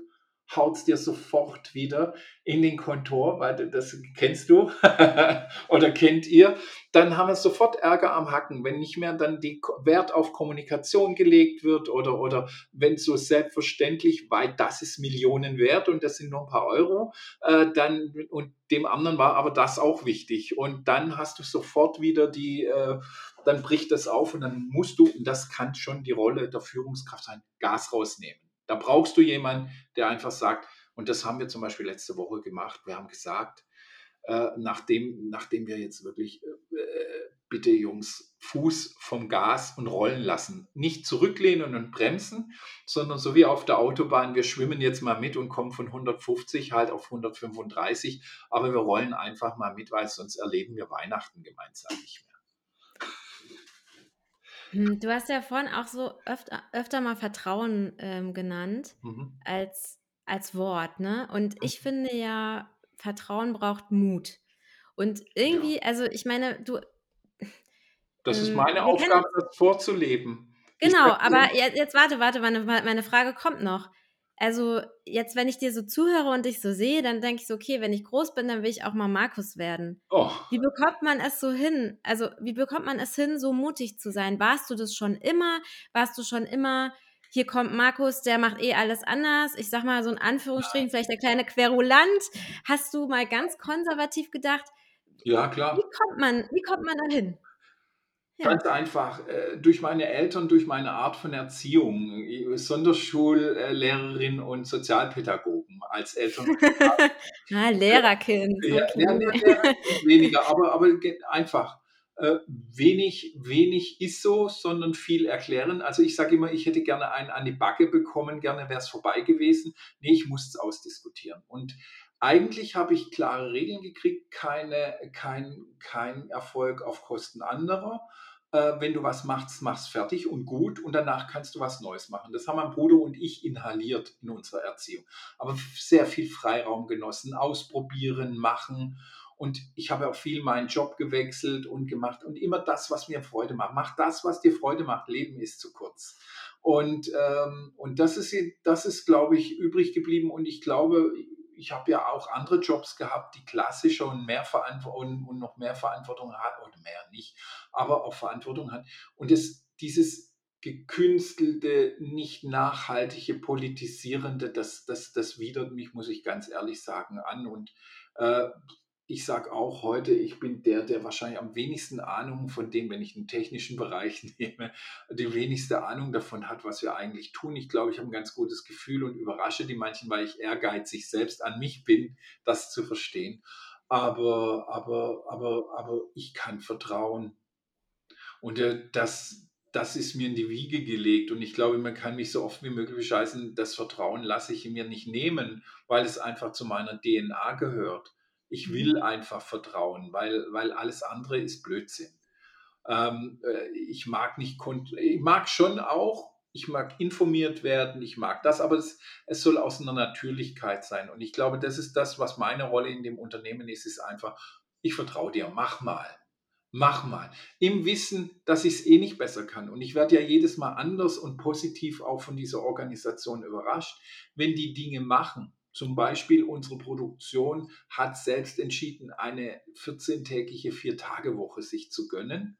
haut es dir sofort wieder in den Kontor, weil das kennst du [laughs] oder kennt ihr, dann haben wir sofort Ärger am Hacken, wenn nicht mehr dann die Wert auf Kommunikation gelegt wird oder, oder wenn so selbstverständlich, weil das ist Millionen wert und das sind nur ein paar Euro, äh, dann und dem anderen war aber das auch wichtig und dann hast du sofort wieder die, äh, dann bricht das auf und dann musst du, und das kann schon die Rolle der Führungskraft sein, Gas rausnehmen. Da brauchst du jemanden, der einfach sagt, und das haben wir zum Beispiel letzte Woche gemacht, wir haben gesagt, äh, nachdem, nachdem wir jetzt wirklich, äh, bitte Jungs, Fuß vom Gas und rollen lassen. Nicht zurücklehnen und bremsen, sondern so wie auf der Autobahn, wir schwimmen jetzt mal mit und kommen von 150 halt auf 135, aber wir rollen einfach mal mit, weil sonst erleben wir Weihnachten gemeinsam nicht mehr. Hm, du hast ja vorhin auch so öfter, öfter mal Vertrauen ähm, genannt Mhm. als, als Wort, ne? Und ich finde ja, Vertrauen braucht Mut. Und irgendwie, also ich meine, du, Das ist ähm, meine Aufgabe, das vorzuleben. Genau, aber jetzt, jetzt warte, warte, meine, meine Frage kommt noch. Also jetzt, wenn ich dir so zuhöre und dich so sehe, dann denke ich so, okay, wenn ich groß bin, dann will ich auch mal Markus werden. oh, Wie bekommt man es so hin? Also wie bekommt man es hin, so mutig zu sein? Warst du das schon immer? Warst du schon immer, hier kommt Markus, der macht eh alles anders? Ich sag mal so in Anführungsstrichen, vielleicht der kleine Querulant. Hast du mal ganz konservativ gedacht, ja wie klar. kommt man, wie kommt man da hin? Ja. Ganz einfach, äh, durch meine Eltern, durch meine Art von Erziehung, äh, Sonderschullehrerin und Sozialpädagogen als Eltern. [laughs] ah, Lehrerkind. Okay. ja, ja, weniger, aber, aber einfach. Äh, wenig, wenig ist so, sondern viel erklären. Also ich sage immer, ich hätte gerne einen an die Backe bekommen, gerne wäre es vorbei gewesen. Nee, ich muss es ausdiskutieren. Und eigentlich habe ich klare Regeln gekriegt, keine, kein, kein Erfolg auf Kosten anderer. Äh, wenn du was machst, mach's fertig und gut und danach kannst du was Neues machen. Das haben mein Bruder und ich inhaliert in unserer Erziehung. Aber sehr viel Freiraum genossen, ausprobieren, machen. Und ich habe auch viel meinen Job gewechselt und gemacht und immer das, was mir Freude macht. Mach das, was dir Freude macht. Leben ist zu kurz. Und, ähm, und das ist, das ist, glaube ich, übrig geblieben. Und ich glaube, ich habe ja auch andere Jobs gehabt, die klassischer und mehr Verantwortung und noch mehr Verantwortung hat, oder mehr nicht, aber auch Verantwortung hat. Und das, dieses gekünstelte, nicht nachhaltige, politisierende, das, das, das widert mich, muss ich ganz ehrlich sagen, an. Und äh, ich sage auch heute, ich bin der, der wahrscheinlich am wenigsten Ahnung von dem, wenn ich den technischen [laughs] Bereich nehme, die wenigste Ahnung davon hat, was wir eigentlich tun. Ich glaube, ich habe ein ganz gutes Gefühl und überrasche die manchen, weil ich ehrgeizig selbst an mich bin, das zu verstehen. Aber, aber, aber, aber ich kann vertrauen. Und äh, das, das ist mir in die Wiege gelegt. Und ich glaube, man kann mich so oft wie möglich bescheißen. Das Vertrauen lasse ich mir nicht nehmen, weil es einfach zu meiner DNA gehört. Ich will einfach vertrauen, weil, weil alles andere ist Blödsinn. Ähm, äh, ich mag nicht, ich mag schon auch, ich mag informiert werden, ich mag das, aber es, es soll aus einer Natürlichkeit sein. Und ich glaube, das ist das, was meine Rolle in dem Unternehmen ist, ist einfach, ich vertraue dir, mach mal. Mach mal. Im Wissen, dass ich es eh nicht besser kann. Und ich werde ja jedes Mal anders und positiv auch von dieser Organisation überrascht, wenn die Dinge machen. Zum Beispiel unsere Produktion hat selbst entschieden, eine 14-tägige Vier-Tage-Woche sich zu gönnen.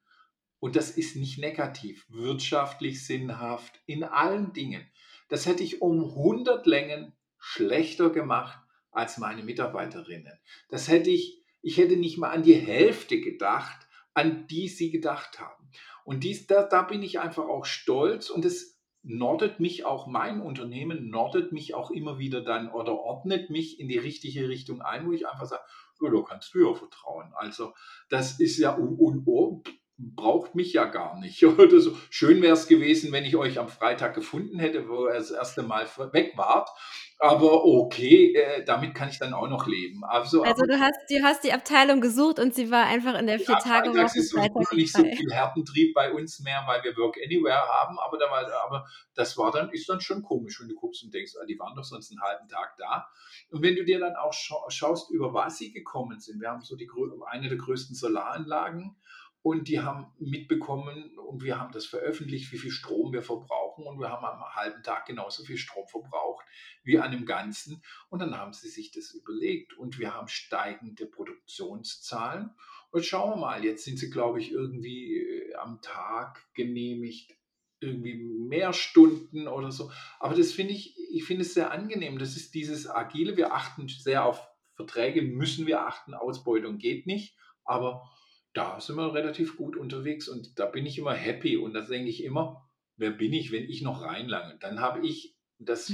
Und das ist nicht negativ, wirtschaftlich sinnhaft, in allen Dingen. Das hätte ich um 100 Längen schlechter gemacht als meine Mitarbeiterinnen. Das hätte ich, ich hätte nicht mal an die Hälfte gedacht, an die sie gedacht haben. Und dies, da, da bin ich einfach auch stolz und es nordet mich auch, mein Unternehmen nordet mich auch immer wieder dann oder ordnet mich in die richtige Richtung ein, wo ich einfach sage, da kannst du ja vertrauen. Also das ist ja, und, und oh, braucht mich ja gar nicht. [laughs] Oder so. Schön wäre es gewesen, wenn ich euch am Freitag gefunden hätte, wo ihr das erste Mal weg wart. Aber okay, äh, damit kann ich dann auch noch leben. Also, Also aber, du hast, du hast die Abteilung gesucht und sie war einfach in der ja, Vier-Tage-Woche freitags ist Freitag nicht so viel Härtentrieb bei uns mehr, weil wir Work Anywhere haben. Aber, da war, aber das war dann, ist dann schon komisch, wenn du guckst und denkst, ah, die waren doch sonst einen halben Tag da. Und wenn du dir dann auch scha schaust, über was sie gekommen sind. Wir haben so die, eine der größten Solaranlagen und die haben mitbekommen und wir haben das veröffentlicht, wie viel Strom wir verbrauchen. Und wir haben am halben Tag genauso viel Strom verbraucht wie an dem Ganzen. Und dann haben sie sich das überlegt. Und wir haben steigende Produktionszahlen. Und schauen wir mal, jetzt sind sie, glaube ich, irgendwie äh, am Tag genehmigt, irgendwie mehr Stunden oder so. Aber das finde ich, ich finde es sehr angenehm. Das ist dieses Agile. Wir achten sehr auf Verträge, müssen wir achten. Ausbeutung geht nicht. Aber da sind wir relativ gut unterwegs und da bin ich immer happy und da denke ich immer, wer bin ich, wenn ich noch reinlange? Dann habe ich, das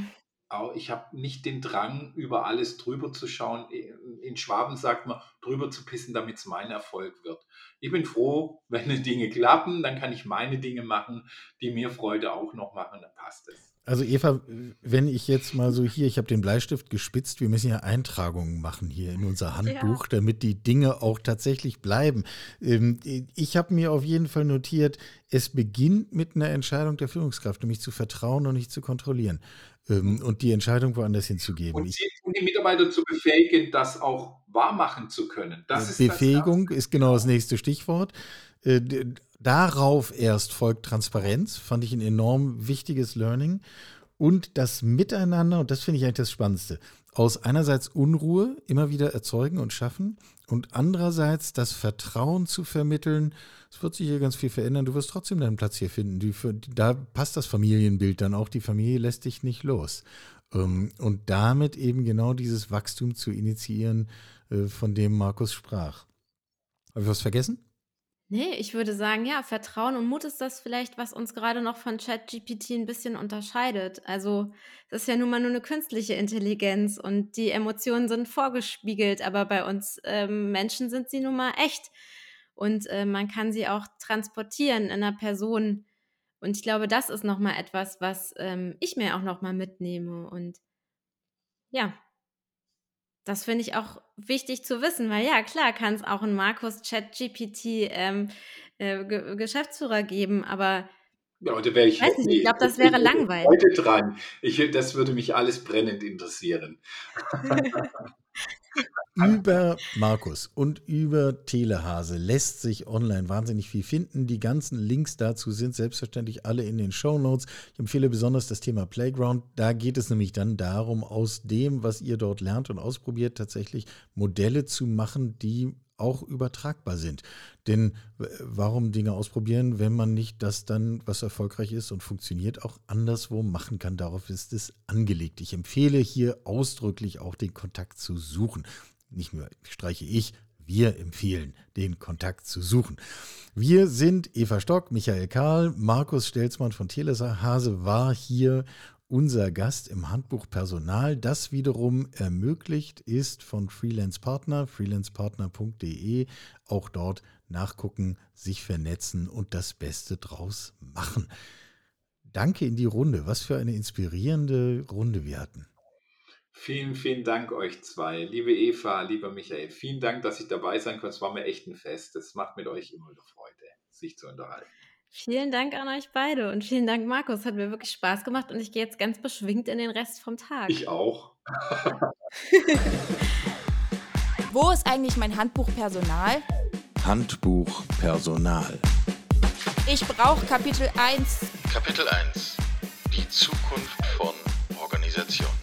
ich habe nicht den Drang, über alles drüber zu schauen. In Schwaben sagt man, drüber zu pissen, damit es mein Erfolg wird. Ich bin froh, [laughs] wenn die Dinge klappen, dann kann ich meine Dinge machen, die mir Freude auch noch machen, dann passt es. Also Eva, wenn ich jetzt mal so hier, ich habe den Bleistift gespitzt, wir müssen ja Eintragungen machen hier in unser Handbuch, ja. damit die Dinge auch tatsächlich bleiben. Ähm, ich habe mir auf jeden Fall notiert, es beginnt mit einer Entscheidung der Führungskraft, nämlich zu vertrauen und nicht zu kontrollieren ähm, und die Entscheidung woanders hinzugeben. Und, die, die Mitarbeiter zu befähigen, das auch wahrmachen zu können. Das ist Befähigung das ist genau das nächste Stichwort. Darauf erst folgt Transparenz, fand ich ein enorm wichtiges Learning. Und das Miteinander, und das finde ich eigentlich das Spannendste, aus einerseits Unruhe immer wieder erzeugen und schaffen und andererseits das Vertrauen zu vermitteln, es wird sich hier ganz viel verändern, du wirst trotzdem deinen Platz hier finden. Die, da passt das Familienbild dann auch, die Familie lässt dich nicht los. Ähm, und damit eben genau dieses Wachstum zu initiieren, äh, von dem Markus sprach. Habe ich was vergessen? Nee, ich würde sagen, ja, Vertrauen und Mut ist das vielleicht, was uns gerade noch von ChatGPT ein bisschen unterscheidet. Also, das ist ja nun mal nur eine künstliche Intelligenz und die Emotionen sind vorgespiegelt, aber bei uns ähm, Menschen sind sie nun mal echt. Und äh, man kann sie auch transportieren in einer Person. Und ich glaube, das ist nochmal etwas, was ähm, ich mir auch nochmal mitnehme. Und ja, das finde ich auch wichtig zu wissen, weil ja, klar, kann es auch einen Markus Chat GPT ähm, äh, Ge Geschäftsführer geben, aber ja, da wäre ich, weiß nicht, ich glaube, das wäre langweilig. Heute dran. Ich, das würde mich alles brennend interessieren. [laughs] über Markus und über Telehase lässt sich online wahnsinnig viel finden. Die ganzen Links dazu sind selbstverständlich alle in den Show Notes. Ich empfehle besonders das Thema Playground. Da geht es nämlich dann darum, aus dem, was ihr dort lernt und ausprobiert, tatsächlich Modelle zu machen, die auch übertragbar sind. Denn warum Dinge ausprobieren, wenn man nicht das dann, was erfolgreich ist und funktioniert, auch anderswo machen kann? Darauf ist es angelegt. Ich empfehle hier ausdrücklich auch den Kontakt zu suchen nicht nur streiche ich, wir empfehlen, den Kontakt zu suchen. Wir sind Eva Stock, Michael Karl, Markus Stelzmann von Telesa Hase war hier unser Gast im Handbuch Personal. Das wiederum ermöglicht ist von Freelance Partner, freelancepartner.de. Auch dort nachgucken, sich vernetzen und das Beste draus machen. Danke in die Runde. Was für eine inspirierende Runde wir hatten. Vielen, vielen Dank euch zwei. Liebe Eva, lieber Michael, vielen Dank, dass ich dabei sein konnte. Es war mir echt ein Fest. Es macht mit euch immer eine Freude, sich zu unterhalten. Vielen Dank an euch beide und vielen Dank, Markus. Hat mir wirklich Spaß gemacht und ich gehe jetzt ganz beschwingt in den Rest vom Tag. Ich auch. [laughs] Wo ist eigentlich mein Handbuch Personal? Handbuch Personal. Ich brauche Kapitel 1. Kapitel 1. Die Zukunft von Organisation.